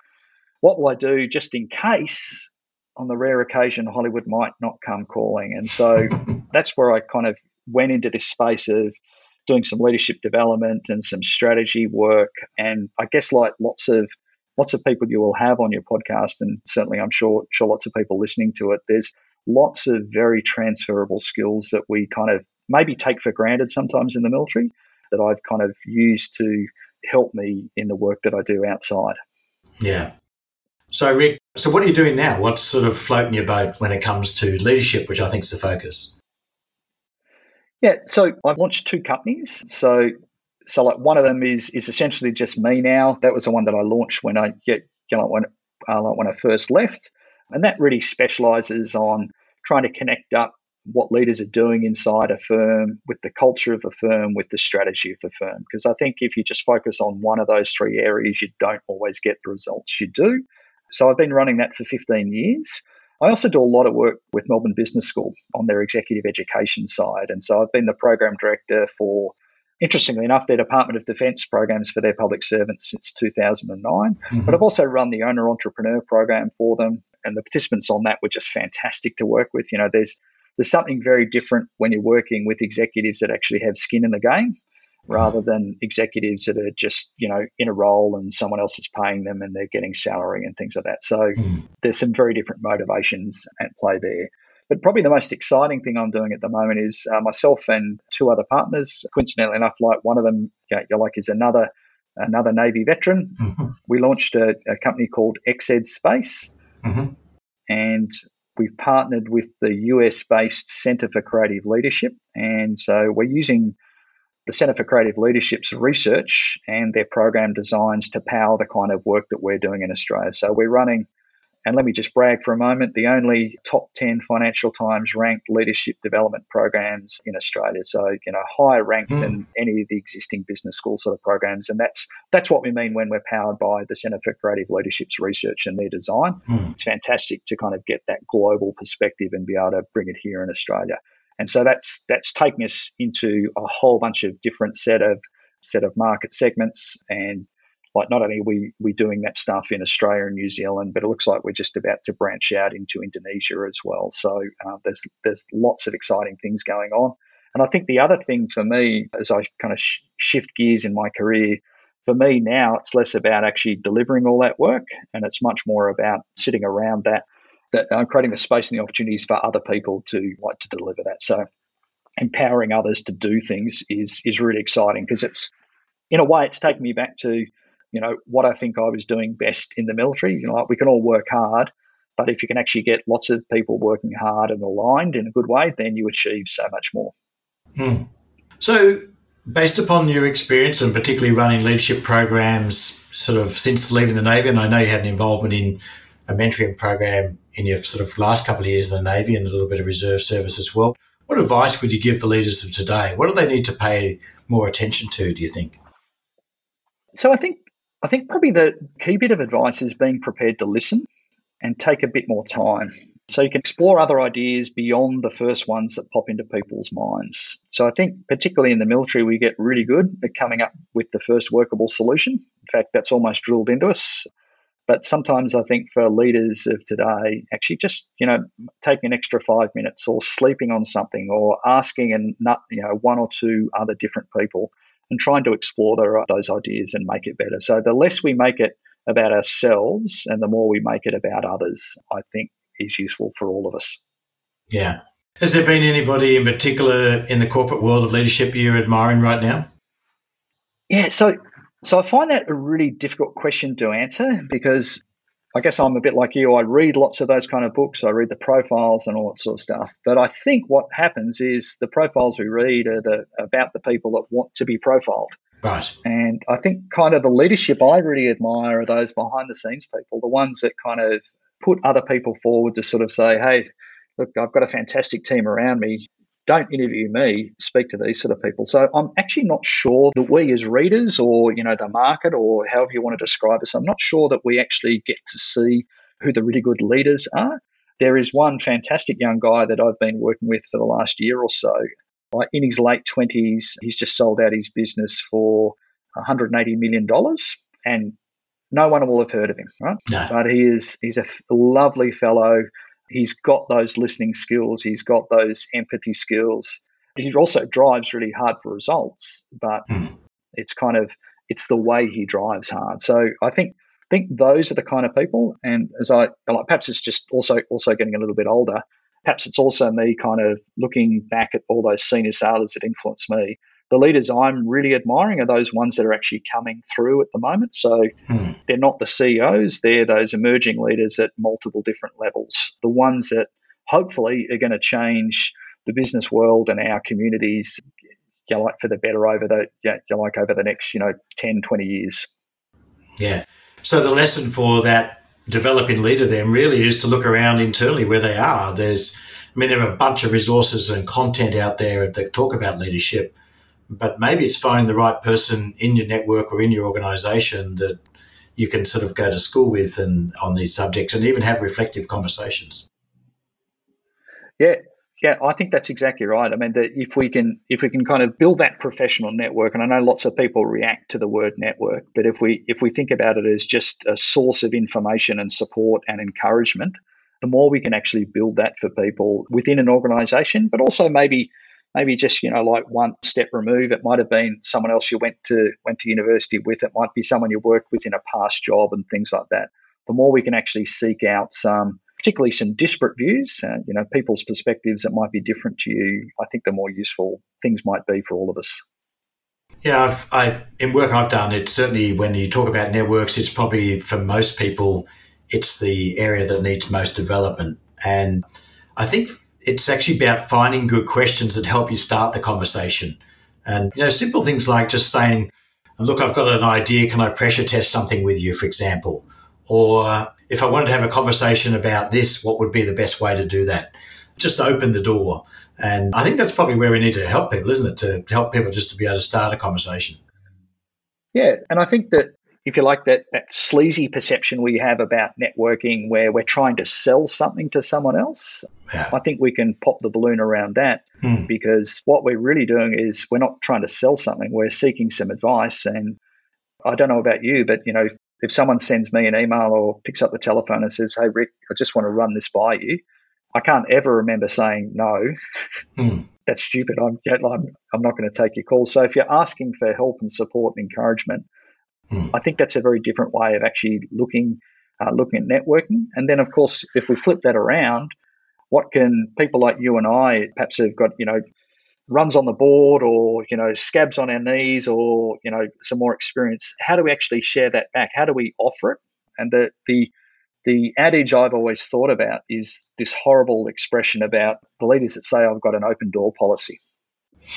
what will I do just in case on the rare occasion Hollywood might not come calling, and so that's where I kind of went into this space of doing some leadership development and some strategy work. And I guess like lots of lots of people you will have on your podcast, and certainly I'm sure sure lots of people listening to it, there's lots of very transferable skills that we kind of maybe take for granted sometimes in the military that I've kind of used to help me in the work that I do outside. Yeah. So, Ric, so what are you doing now? What's sort of floating your boat when it comes to leadership, which I think is the focus? Yeah, so I've launched two companies. So so like one of them is is essentially just me now. That was the one that I launched when I get you know when uh, like when I first left, and that really specialises on trying to connect up what leaders are doing inside a firm with the culture of the firm, with the strategy of the firm. Because I think if you just focus on one of those three areas, you don't always get the results you do. So I've been running that for 15 years. I also do a lot of work with Melbourne Business School on their executive education side. And so I've been the program director for interestingly enough, their Department of Defence programs for their public servants since 2009. Mm-hmm. But I've also run the owner entrepreneur program for them, and the participants on that were just fantastic to work with. You know, there's there's something very different when you're working with executives that actually have skin in the game rather than executives that are just you know in a role and someone else is paying them and they're getting salary and things like that so mm. there's some very different motivations at play there but probably the most exciting thing I'm doing at the moment is uh, myself and two other partners. Coincidentally enough, like one of them, you like is another another Navy veteran. Mm-hmm. We launched a, a, company called XED Space, mm-hmm. and we've partnered with the US based Center for Creative Leadership. And so we're using the Center for Creative Leadership's research and their program designs to power the kind of work that we're doing in Australia. So we're running and let me just brag for a moment the only top 10 Financial Times ranked leadership development programs in Australia. So, you know, higher ranked mm. than any of the existing business school sort of programs. And that's that's what we mean when we're powered by the Centre for Creative Leadership's research and their design. Mm. It's fantastic to kind of get that global perspective and be able to bring it here in Australia. And so that's that's taking us into a whole bunch of different set of set of market segments and like not only are we we doing that stuff in Australia and New Zealand, but it looks like we're just about to branch out into Indonesia as well. So uh, there's there's lots of exciting things going on. And I think the other thing for me, as I kind of sh- shift gears in my career, for me now it's less about actually delivering all that work, and it's much more about sitting around that, that uh, creating the space and the opportunities for other people to like to deliver that. So empowering others to do things is is really exciting because it's in a way it's taken me back to you know, what I think I was doing best in the military. You know, like we can all work hard, but if you can actually get lots of people working hard and aligned in a good way, then you achieve so much more. Hmm. So, based upon your experience and particularly running leadership programs sort of since leaving the Navy, and I know you had an involvement in a mentoring program in your sort of last couple of years in the Navy and a little bit of reserve service as well. What advice would you give the leaders of today? What do they need to pay more attention to, do you think? So I think I think probably the key bit of advice is being prepared to listen and take a bit more time. So you can explore other ideas beyond the first ones that pop into people's minds. So I think, particularly in the military, we get really good at coming up with the first workable solution. In fact, that's almost drilled into us. But sometimes I think for leaders of today, actually just you know taking an extra five minutes or sleeping on something or asking and you know one or two other different people and trying to explore those ideas and make it better. So the less we make it about ourselves and the more we make it about others, I think is useful for all of us. Yeah. Has there been anybody in particular in the corporate world of leadership you're admiring right now? Yeah, so so I find that a really difficult question to answer because I guess I'm a bit like you. I read lots of those kind of books. I read the profiles and all that sort of stuff. But I think what happens is the profiles we read are the, about the people that want to be profiled. Right. And I think kind of the leadership I really admire are those behind the scenes people, the ones that kind of put other people forward to sort of say, hey, look, I've got a fantastic team around me don't interview me, speak to these sort of people. So I'm actually not sure that we as readers or, you know, the market or however you want to describe us, I'm not sure that we actually get to see who the really good leaders are. There is one fantastic young guy that I've been working with for the last year or so. Like in his late 20s, he's just sold out his business for $180 million. And no one will have heard of him, right? No. But he is he's a lovely fellow He's got those listening skills, he's got those empathy skills. He also drives really hard for results, but mm. it's kind of it's the way he drives hard. So I think think those are the kind of people. And as I like, perhaps it's just also also getting a little bit older. Perhaps it's also me kind of looking back at all those senior sailors that influenced me the leaders I'm really admiring are those ones that are actually coming through at the moment. So hmm. they're not the CEOs, they're those emerging leaders at multiple different levels. The ones that hopefully are going to change the business world and our communities you know, like for the better over the you know, like over the next you know 10 20 years yeah so the lesson for that developing leader then really is to look around internally where they are there's i mean there are a bunch of resources and content out there that talk about leadership but maybe it's finding the right person in your network or in your organization that you can sort of go to school with and on these subjects and even have reflective conversations. Yeah, Yeah, I think that's exactly right. I mean, that if we can if we can kind of build that professional network, and I know lots of people react to the word network, but if we if we think about it as just a source of information and support and encouragement, the more we can actually build that for people within an organization, but also maybe maybe just you know like one step remove it might have been someone else you went to went to university with. It might be someone you worked with in a past job and things like that. The more we can actually seek out some particularly some disparate views uh, you know people's perspectives that might be different to you i think the more useful things might be for all of us. Yeah, I've, I in work I've done, it's certainly when you talk about networks, it's probably for most people, it's the area that needs most development. And I think it's actually about finding good questions that help you start the conversation. And, you know, simple things like just saying, look, I've got an idea. Can I pressure test something with you, for example? Or if I wanted to have a conversation about this, what would be the best way to do that? Just open the door. And I think that's probably where we need to help people, isn't it? To help people just to be able to start a conversation. Yeah. And I think that if you like, that, that sleazy perception we have about networking where we're trying to sell something to someone else, yeah. I think we can pop the balloon around that hmm. because what we're really doing is we're not trying to sell something, we're seeking some advice. And I don't know about you, but you know, if someone sends me an email or picks up the telephone and says, Hey, Ric, I just want to run this by you, I can't ever remember saying no. Hmm. That's stupid. I'm, I'm, I'm not going to take your call. So if you're asking for help and support and encouragement, Mm. I think that's a very different way of actually looking uh, looking at networking. And then, of course, if we flip that around, what can people like you and I perhaps have got, you know, runs on the board or, you know, scabs on our knees or, you know, some more experience, how do we actually share that back? How do we offer it? And the, the, the adage I've always thought about is this horrible expression about the leaders that say, I've got an open door policy.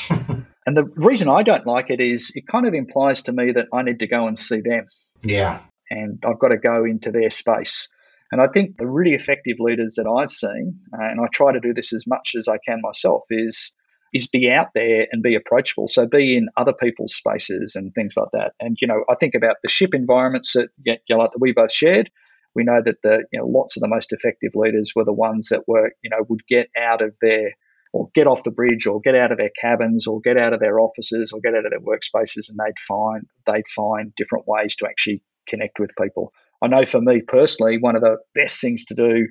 And the reason I don't like it is it kind of implies to me that I need to go and see them. Yeah. And I've got to go into their space. And I think the really effective leaders that I've seen, uh, and I try to do this as much as I can myself, is is be out there and be approachable. So be in other people's spaces and things like that. And you know, I think about the ship environments that you know, like that we both shared. We know that the you know lots of the most effective leaders were the ones that were you know would get out of their or get off the bridge or get out of their cabins or get out of their offices or get out of their workspaces and they'd find they'd find different ways to actually connect with people. I know for me personally, one of the best things to do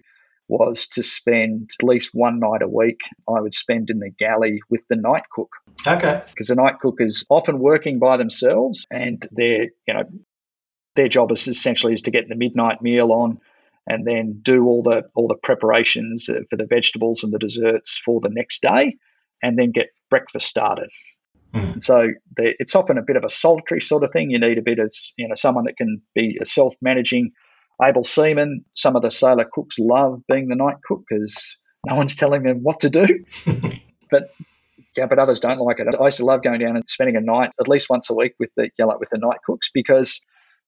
was to spend at least one night a week I would spend in the galley with the night cook. Okay. Because the night cook is often working by themselves and their you know their job is essentially is to get the midnight meal on and then do all the all the preparations uh, for the vegetables and the desserts for the next day, and then get breakfast started. Mm. So the, it's often a bit of a solitary sort of thing. You need a bit of you know someone that can be a self-managing, able seaman. Some of the sailor cooks love being the night cook because no one's telling them what to do. but yeah, but others don't like it. I used to love going down and spending a night at least once a week with the you know, with the night cooks because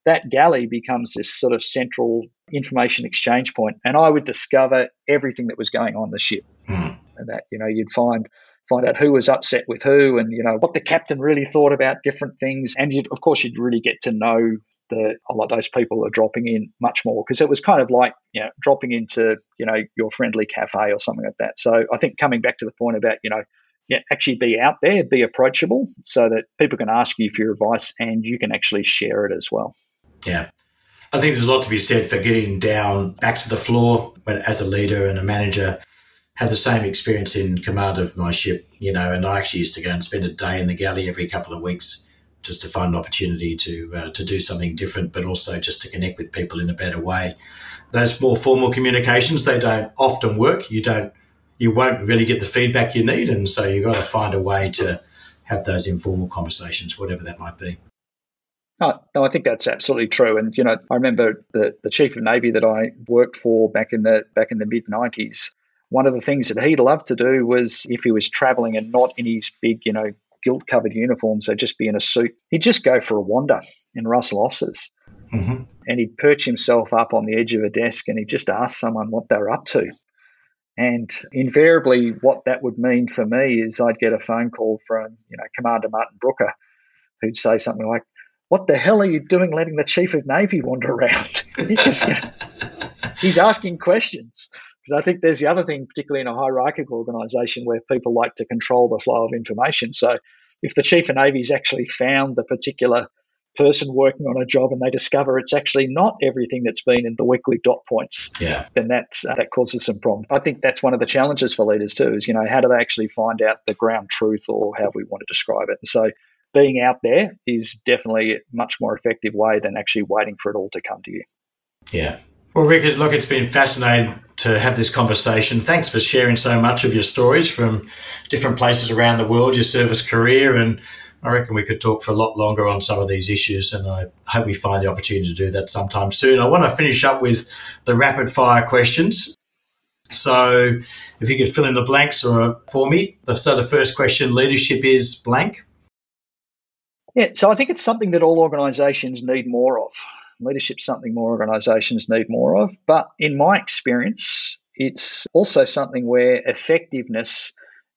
that galley becomes this sort of central information exchange point, and I would discover everything that was going on the ship. Mm. And that you know you'd find find out who was upset with who, and you know what the captain really thought about different things, and you'd of course you'd really get to know the a lot of those people are dropping in much more because it was kind of like you know dropping into you know your friendly cafe or something like that. So I think coming back to the point about you know yeah, actually be out there, be approachable so that people can ask you for your advice and you can actually share it as well. Yeah. I think there's a lot to be said for getting down back to the floor as a leader and a manager. Had the same experience in command of my ship, you know, and I actually used to go and spend a day in the galley every couple of weeks just to find an opportunity to uh, to do something different, but also just to connect with people in a better way. Those more formal communications they don't often work. You don't you won't really get the feedback you need, and so you've got to find a way to have those informal conversations, whatever that might be. No, no, I think that's absolutely true. And you know, I remember the, the chief of navy that I worked for back in the back in the mid '90s. One of the things that he loved to do was if he was traveling and not in his big, you know, gilt covered uniform, so just be in a suit, he'd just go for a wander in Russell offices. Mm-hmm. And he'd perch himself up on the edge of a desk and he'd just ask someone what they're up to. And invariably, what that would mean for me is I'd get a phone call from, you know, Commander Martin Brooker, who'd say something like, what the hell are you doing letting the chief of navy wander around? because, you know, he's asking questions. Because I think there's the other thing, particularly in a hierarchical organisation where people like to control the flow of information. So if the chief of navy's actually found the particular person working on a job and they discover it's actually not everything that's been in the weekly dot points, yeah. then that's, uh, that causes some problems. I think that's one of the challenges for leaders too, is, you know, how do they actually find out the ground truth or how we want to describe it? So being out there is definitely a much more effective way than actually waiting for it all to come to you. Yeah. Well, Ric, look, it's been fascinating to have this conversation. Thanks for sharing so much of your stories from different places around the world, your service career, and I reckon we could talk for a lot longer on some of these issues, and I hope we find the opportunity to do that sometime soon. I want to finish up with the rapid fire questions. So, if you could fill in the blanks or for me. So, the first question: leadership is blank. Yeah, so I think it's something that all organisations need more of. Leadership's something more organisations need more of. But in my experience, it's also something where effectiveness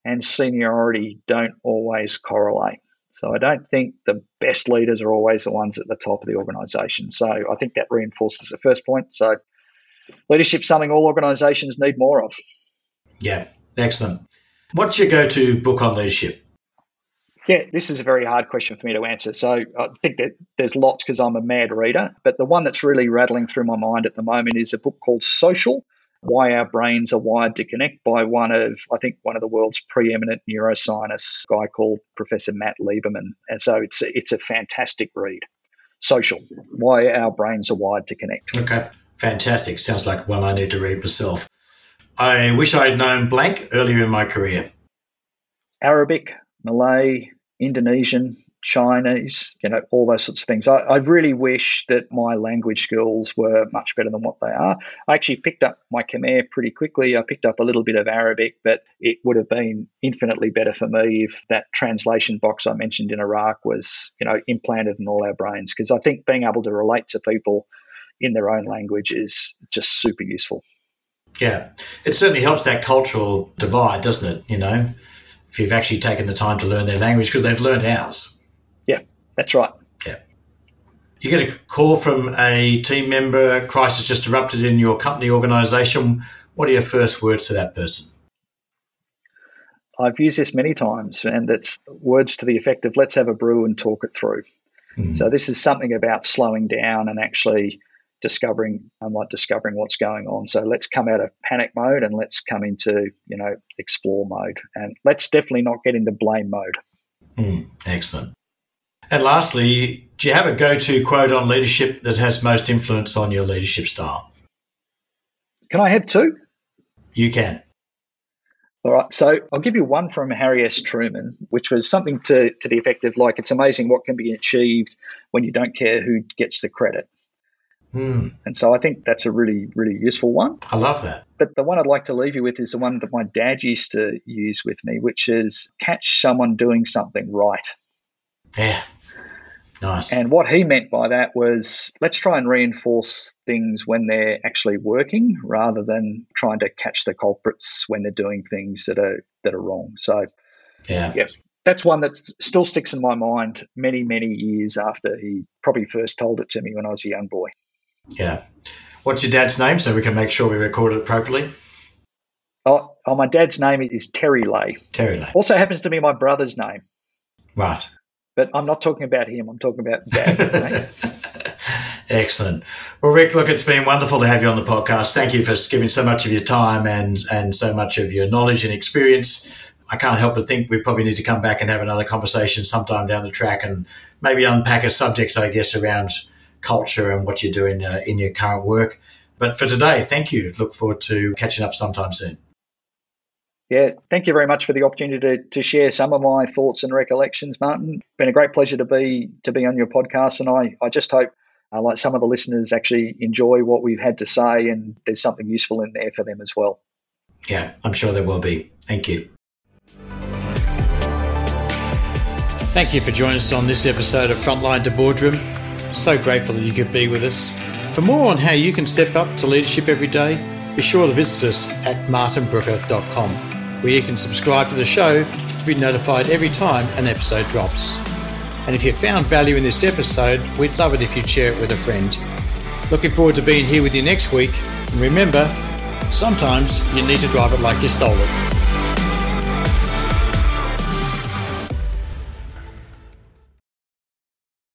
and seniority don't always correlate. So I don't think the best leaders are always the ones at the top of the organisation. So I think that reinforces the first point. So leadership's something all organisations need more of. Yeah, excellent. What's your go-to book on leadership? Yeah, this is a very hard question for me to answer. So I think that there's lots because I'm a mad reader, but the one that's really rattling through my mind at the moment is a book called Social Why Our Brains Are Wired to Connect by one of, I think, one of the world's preeminent neuroscientists, a guy called Professor Matt Lieberman. And so it's a, it's a fantastic read. Social Why Our Brains Are Wired to Connect. Okay, fantastic. Sounds like one I need to read myself. I wish I had known blank earlier in my career. Arabic, Malay, Indonesian, Chinese, you know, all those sorts of things. I, I, really wish that my language skills were much better than what they are. I actually picked up my Khmer pretty quickly. I picked up a little bit of Arabic, but it would have been infinitely better for me if that translation box I mentioned in Iraq was, you know, implanted in all our brains. Because I think being able to relate to people in their own language is just super useful. Yeah, it certainly helps that cultural divide, doesn't it? You know, if you've actually taken the time to learn their language because they've learned ours. Yeah, that's right. Yeah. You get a call from a team member, crisis just erupted in your company organisation. What are your first words to that person? I've used this many times, and it's words to the effect of let's have a brew and talk it through. Mm. So, this is something about slowing down and actually discovering I'm like discovering what's going on. So let's come out of panic mode and let's come into you know explore mode, and let's definitely not get into blame mode. Mm, excellent. And lastly, do you have a go-to quote on leadership that has most influence on your leadership style? Can I have two? You can. All right, so I'll give you one from Harry S. Truman, which was something to, to the effect of like, it's amazing what can be achieved when you don't care who gets the credit. Mm. And so I think that's a really, really useful one. I love that. But the one I'd like to leave you with is the one that my dad used to use with me, which is catch someone doing something right. Yeah. Nice. And what he meant by that was let's try and reinforce things when they're actually working rather than trying to catch the culprits when they're doing things that are that are wrong. So yeah. Yes. That's one that still sticks in my mind many, many years after he probably first told it to me when I was a young boy. Yeah. What's your dad's name so we can make sure we record it properly? Oh, oh my dad's name is Terry Leahy. Terry Leahy. Also happens to be my brother's name. Right. But I'm not talking about him. I'm talking about dad. Excellent. Well, Ric, look, it's been wonderful to have you on the podcast. Thank you for giving so much of your time and and so much of your knowledge and experience. I can't help but think we probably need to come back and have another conversation sometime down the track and maybe unpack a subject, I guess, around culture and what you're doing uh, in your current work. But for today, thank you. Look forward to catching up sometime soon. Yeah, thank you very much for the opportunity to, to share some of my thoughts and recollections, Martin. It's been a great pleasure to be to be on your podcast, and I, I just hope uh, like some of the listeners actually enjoy what we've had to say, and there's something useful in there for them as well. Yeah, I'm sure there will be. Thank you. Thank you for joining us on this episode of Frontline to Boardroom. So grateful that you could be with us. For more on how you can step up to leadership every day, be sure to visit us at martinbrooker.com, where you can subscribe to the show to be notified every time an episode drops. And if you found value in this episode, we'd love it if you'd share it with a friend. Looking forward to being here with you next week. And remember, Sometimes you need to drive it like you stole it.